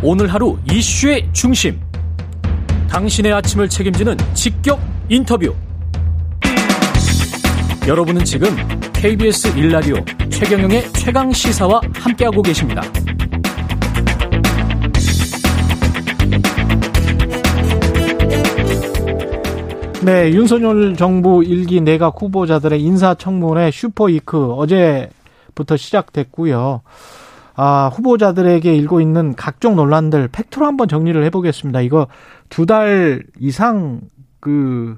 오늘 하루 이슈의 중심. 당신의 아침을 책임지는 직격 인터뷰. 여러분은 지금 KBS 일라디오 최경영의 최강 시사와 함께하고 계십니다. 네, 윤석열 정부 일기 내각 후보자들의 인사청문회 슈퍼이크 어제부터 시작됐고요. 아, 후보자들에게 일고 있는 각종 논란들 팩트로 한번 정리를 해보겠습니다. 이거 두 달 이상 그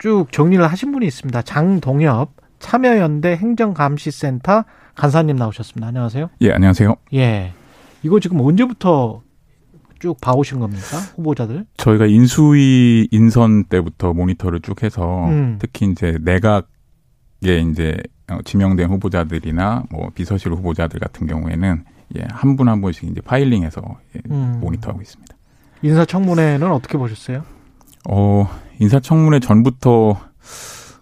쭉 정리를 하신 분이 있습니다. 장동엽 참여연대 행정감시센터 간사님 나오셨습니다. 안녕하세요. 예, 안녕하세요. 예. 이거 지금 언제부터 쭉 봐오신 겁니까? 후보자들? 저희가 인수위 인선 때부터 모니터를 쭉 해서 음. 특히 이제 내각 에 이제 어, 지명된 후보자들이나 뭐 비서실 후보자들 같은 경우에는 예, 한 분 한 분씩 이제 파일링해서 예, 음. 모니터하고 있습니다. 인사청문회는 어떻게 보셨어요? 어, 인사청문회 전부터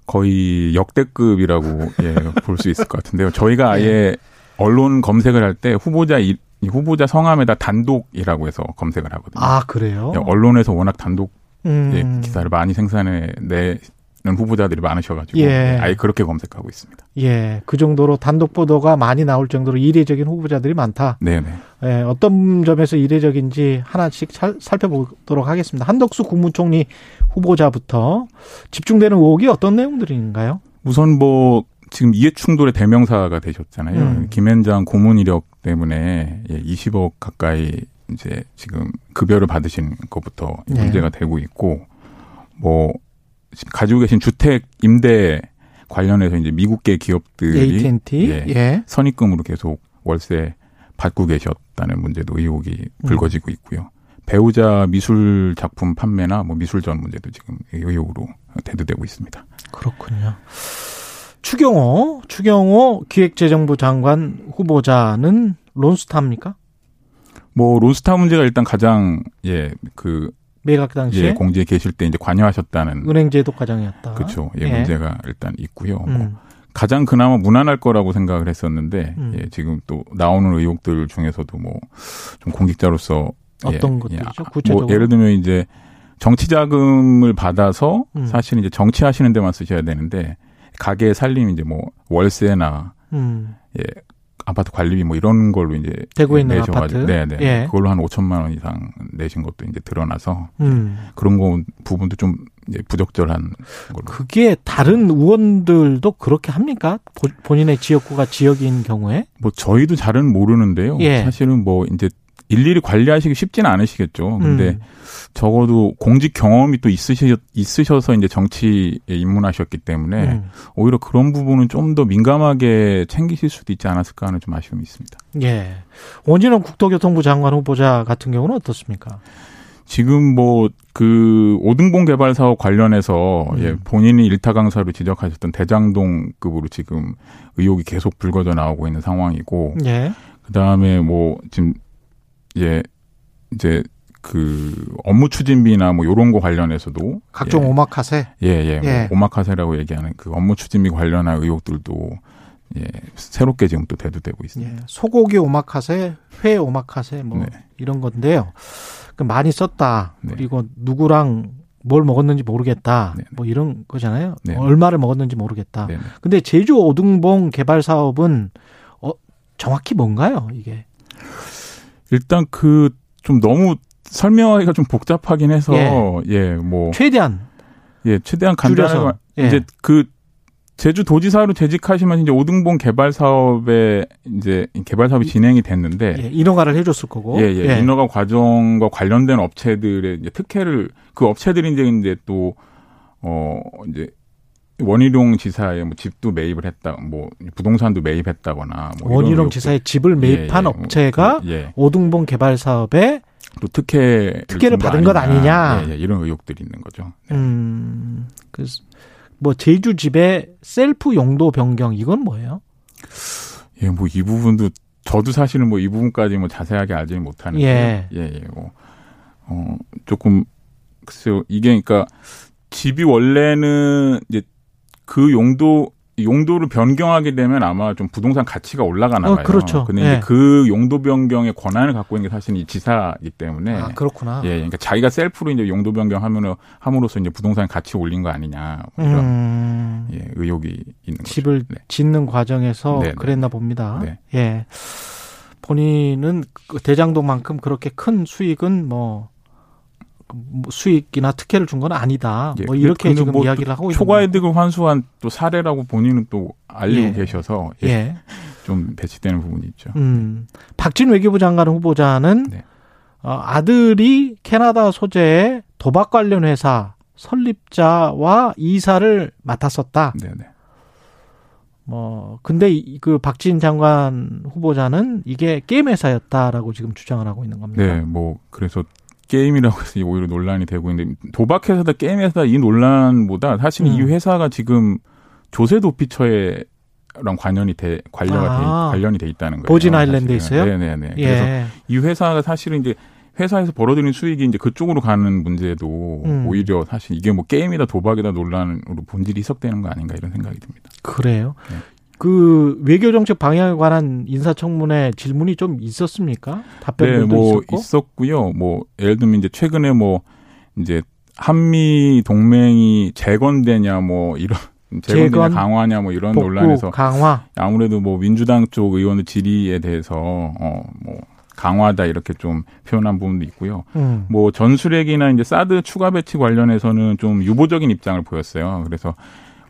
거의 역대급이라고 예, 볼 수 있을 것 같은데요. 저희가 아예 언론 검색을 할 때 후보자 이, 이 후보자 성함에다 단독이라고 해서 검색을 하거든요. 아, 그래요? 예, 언론에서 워낙 단독 음. 예, 기사를 많이 생산해 내는 후보자들이 많으셔가지고 예. 아예 그렇게 검색하고 있습니다. 예, 그 정도로 단독 보도가 많이 나올 정도로 이례적인 후보자들이 많다. 네네. 예, 어떤 점에서 이례적인지 하나씩 살, 살펴보도록 하겠습니다. 한덕수 국무총리 후보자부터 집중되는 의혹이 어떤 내용들인가요? 우선 뭐 지금 이해 충돌의 대명사가 되셨잖아요. 음. 김현장 고문 이력 때문에 예, 20억 가까이 이제 지금 급여를 받으신 것부터 네. 문제가 되고 있고 뭐 가지고 계신 주택 임대 관련해서 이제 미국계 기업들이 AT&T. 예. 예. 선입금으로 계속 월세 받고 계셨다는 문제도 의혹이 불거지고 있고요. 배우자 미술 작품 판매나 뭐 미술전 문제도 지금 의혹으로 대두되고 있습니다. 그렇군요. 추경호, 추경호 기획재정부 장관 후보자는 론스타입니까? 뭐 론스타 문제가 일단 가장 예 그 매각 당시에 예, 공지에 계실 때 이제 관여하셨다는 은행제도 과장이었다. 그렇죠. 예, 예. 문제가 일단 있고요. 뭐 음. 가장 그나마 무난할 거라고 생각을 했었는데 음. 예, 지금 또 나오는 의혹들 중에서도 뭐 좀 공직자로서 어떤 예, 것들이죠? 예, 구체적으로? 뭐 예를 들면 이제 정치 자금을 받아서 음. 사실 이제 정치하시는 데만 쓰셔야 되는데 가게 살림 이제 뭐 월세나 음. 예 아파트 관리비 뭐 이런 걸로 이제 대구에 있는 내셔가지고 아파트? 네네 예. 그걸로 한 5천만 원 이상 내신 것도 이제 드러나서 음. 그런 거 부분도 좀 이제 부적절한 걸로 그게 다른 의원들도 그렇게 합니까? 보- 본인의 지역구가 지역인 경우에? 뭐 저희도 잘은 모르는데요. 예. 사실은 뭐 이제 일일이 관리하시기 쉽지는 않으시겠죠. 근데 음. 적어도 공직 경험이 또 있으셔, 있으셔서 이제 정치에 입문하셨기 때문에 음. 오히려 그런 부분은 좀 더 민감하게 챙기실 수도 있지 않았을까 하는 좀 아쉬움이 있습니다. 예. 원진원 국토교통부 장관 후보자 같은 경우는 어떻습니까? 지금 뭐 그 오등봉 개발 사업 관련해서 음. 예, 본인이 일타 강사로 지적하셨던 대장동급으로 지금 의혹이 계속 불거져 나오고 있는 상황이고 예. 그다음에 뭐 지금 예 이제 그 업무 추진비나 뭐 요런 거 관련해서도 각종 예, 오마카세. 예, 예, 뭐 예. 오마카세라고 얘기하는 그 업무 추진비 관련한 의혹들도 예, 새롭게 지금 또 대두되고 있습니다. 예. 소고기 오마카세, 회 오마카세 뭐 네. 이런 건데요. 그 많이 썼다. 네. 그리고 누구랑 뭘 먹었는지 모르겠다. 네. 뭐 이런 거잖아요. 네. 얼마를 먹었는지 모르겠다. 네. 네. 근데 제주 오등봉 개발 사업은 어, 정확히 뭔가요, 이게? 일단 그 좀 너무 설명하기가 좀 복잡하긴 해서 예. 예, 뭐 최대한 예, 최대한. 간단하게 예. 이제 그 제주 도지사로 재직하시면 이제 오등봉 개발 사업에 이제 개발 사업이 진행이 됐는데 예, 인허가를 해줬을 거고. 예, 예. 인허가 과정과 관련된 업체들의 이제 특혜를 그 업체들이 이제 이제 또 어, 이제 원희룡 지사의 뭐 집도 매입을 했다, 뭐 부동산도 매입했다거나 뭐 원희룡 지사의 집을 매입한 예, 예. 업체가 그, 예, 오등봉 개발 사업에 또 특혜 특혜를 받은 것 아니냐. 예, 예, 이런 의혹들이 있는 거죠. 음, 그래서 뭐 제주 집의 셀프 용도 변경 이건 뭐예요? 예, 뭐 이 부분도 저도 사실은 뭐 이 부분까지 뭐 자세하게 알지는 못하는데, 예. 예, 예, 뭐, 어, 조금, 글쎄요, 이게 그러니까 집이 원래는 이제 그 용도, 용도를 변경하게 되면 아마 좀 부동산 가치가 올라가나 봐요. 어, 그렇죠. 근데 예. 이제 그 용도 변경의 권한을 갖고 있는 게 사실은 이 지사이기 때문에 아, 그렇구나. 예, 그러니까 자기가 셀프로 이제 용도 변경하면 함으로써 이제 부동산 가치 올린 거 아니냐 뭐 이런 음, 예, 의혹이 있는 거죠. 집을 네. 짓는 과정에서 네, 네. 그랬나 봅니다. 네. 예. 본인은 그 대장동만큼 그렇게 큰 수익은 뭐, 뭐 수익이나 특혜를 준 건 아니다. 예, 뭐 이렇게 지금 뭐 이야기를 하고 있는 초과이득을 환수한 또 사례라고 본인은 또 알리고 예. 계셔서. 예, 예. 좀 배치되는 부분이 있죠. 음. 박진 외교부 장관 후보자는 네. 어, 아들이 캐나다 소재의 도박 관련 회사 설립자와 이사를 맡았었다. 네, 네. 뭐 근데 이- 그 박진 장관 후보자는 이게 게임 회사였다라고 지금 주장을 하고 있는 겁니다. 네, 뭐 그래서 게임이라고 해서 오히려 논란이 되고 있는데 도박 회사다 게임 회사다 이 논란보다 사실 이 음. 회사가 지금 조세 도피처에 랑 관련이 돼 관련이 아. 돼, 관련이 돼 있다는 거예요. 보진 아일랜드에. 있어요? 네, 네, 네. 그래서 예. 이 회사가 사실은 이제 회사에서 벌어들이는 수익이 이제 그쪽으로 가는 문제도 음. 오히려 사실 이게 뭐 게임이다 도박이다 논란으로 본질이 희석되는 거 아닌가 이런 생각이 듭니다. 그래요. 네. 그 외교 정책 방향에 관한 인사청문회 질문이 좀 있었습니까? 답변들도 네, 뭐 있었고. 있었고요. 뭐 예를 들면 이제 최근에 뭐 이제 한미 동맹이 재건되냐 뭐 이런 재건되냐 재건, 강화냐 뭐 이런 복구 논란에서 강화. 아무래도 뭐 민주당 쪽 의원의 질의에 대해서 어뭐 강화다 이렇게 좀 표현한 부분도 있고요. 음. 뭐 전술핵이나 이제 사드 추가 배치 관련해서는 좀 유보적인 입장을 보였어요. 그래서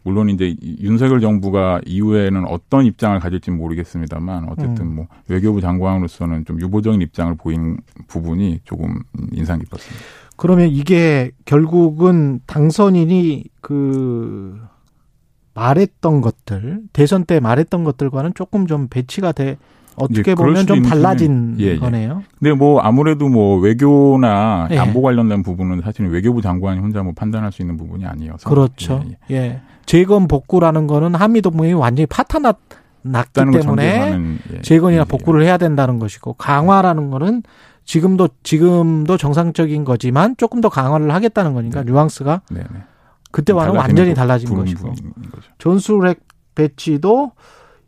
물론 이제 이- 윤석열 정부가 이후에는 어떤 입장을 가질지 는 모르겠습니다만 어쨌든 음. 뭐 외교부 장관으로서는 좀 유보적인 입장을 보인 부분이 조금 인상 깊었습니다. 그러면 이게 결국은 당선인이 그 말했던 것들 대선 때 말했던 것들과는 조금 좀 배치가 돼 어떻게 예, 보면 좀 달라진 예, 예. 거네요. 근데 뭐 아무래도 뭐 외교나 예. 안보 관련된 부분은 사실은 외교부 장관이 혼자 뭐 판단할 수 있는 부분이 아니어서 그렇죠. 예, 예. 예. 재건 복구라는 거는 한미 동맹이 완전히 파탄났 났기 있다는 걸 때문에 예, 재건이나 예, 복구를 해야 된다는 것이고 강화라는 거는 지금도 지금도 정상적인 거지만 조금 더 강화를 하겠다는 거니까 네. 뉘앙스가 네, 네. 그때와는 완전히 부- 달라진 것이고. 전술핵 배치도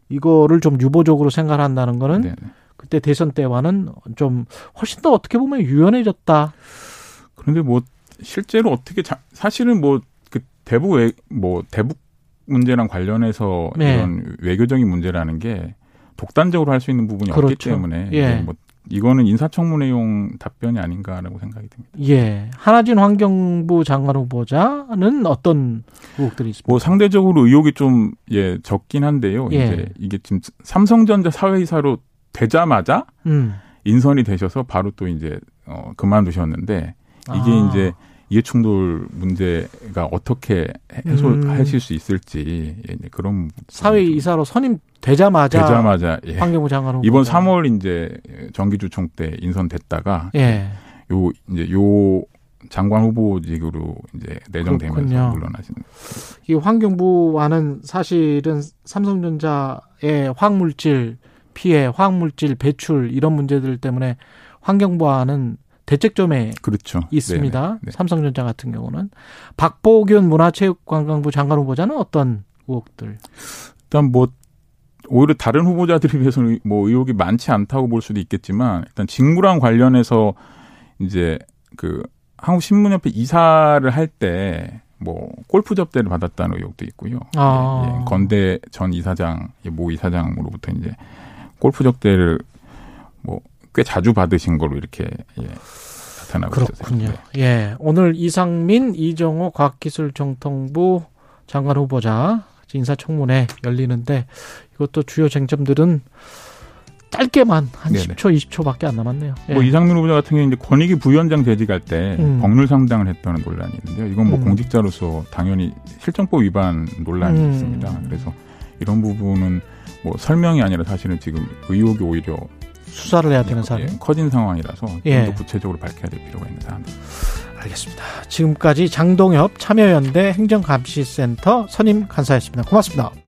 이거를 좀 유보적으로 생각한다는 거는 네, 네. 그때 대선 때와는 좀 훨씬 더 어떻게 보면 유연해졌다. 그런데 뭐 실제로 어떻게 자, 사실은 뭐그 대북 외, 뭐 대북 문제랑 관련해서 네. 이런 외교적인 문제라는 게 독단적으로 할 수 있는 부분이 없기 그렇죠. 때문에 예. 뭐 이거는 인사청문회용 답변이 아닌가라고 생각이 듭니다. 예. 하나진 환경부 장관 후보자는 어떤 의혹들이 있습니까? 뭐 상대적으로 의혹이 좀 예 적긴 한데요. 예. 이제 이게 지금 삼성전자 사회이사로 되자마자 음. 인선이 되셔서 바로 또 이제 어 그만두셨는데 이게 아. 이제 이해충돌 문제가 어떻게 해소하실 수 있을지 예, 그런 사회 이사로 선임되자마자 되자마자 예. 환경부 장관 후보자 이번 3월 이제 정기주총 때 인선됐다가 예. 요 이제 요 장관 후보직으로 이제 내정되면서. 물러나시는 이 환경부와는 사실은 삼성전자의 화학물질 피해, 화학물질 배출 이런 문제들 때문에 환경부와는 대책점에 그렇죠. 있습니다. 네네. 네. 삼성전자 같은 경우는 박보균 문화체육관광부 장관 후보자는 어떤 의혹들? 일단 뭐 오히려 다른 후보자들에 비해서는 뭐 의혹이 많지 않다고 볼 수도 있겠지만 일단 직무랑 관련해서 이제 그 한국 신문협회 이사를 할 때 뭐 골프 접대를 받았다는 의혹도 있고요. 아. 예, 예. 건대 전 이사장 예, 모 이사장으로부터 이제 골프 접대를 뭐 꽤 자주 받으신 걸로 이렇게 예, 나타나고 그렇군요. 있어요. 네. 예. 오늘 이상민, 이정호 과학기술정통부 장관 후보자 인사청문회 열리는데 이것도 주요 쟁점들은 짧게만 한 네네. 10초, 20초밖에 안 남았네요. 예. 뭐 이상민 후보자 같은 경우는 이제 권익위 부위원장 재직할 때 음. 법률 상담을 했다는 논란이 있는데요. 이건 뭐 음. 공직자로서 당연히 실정법 위반 논란이 음. 있습니다. 그래서 이런 부분은 뭐 설명이 아니라 사실은 지금 의혹이 오히려 수사를 해야 되는 사례. 예, 커진 상황이라서 예. 좀더 구체적으로 밝혀야 될 필요가 있는 사안입니다. 알겠습니다. 지금까지 장동엽 참여연대 행정감시센터 선임 간사였습니다. 고맙습니다.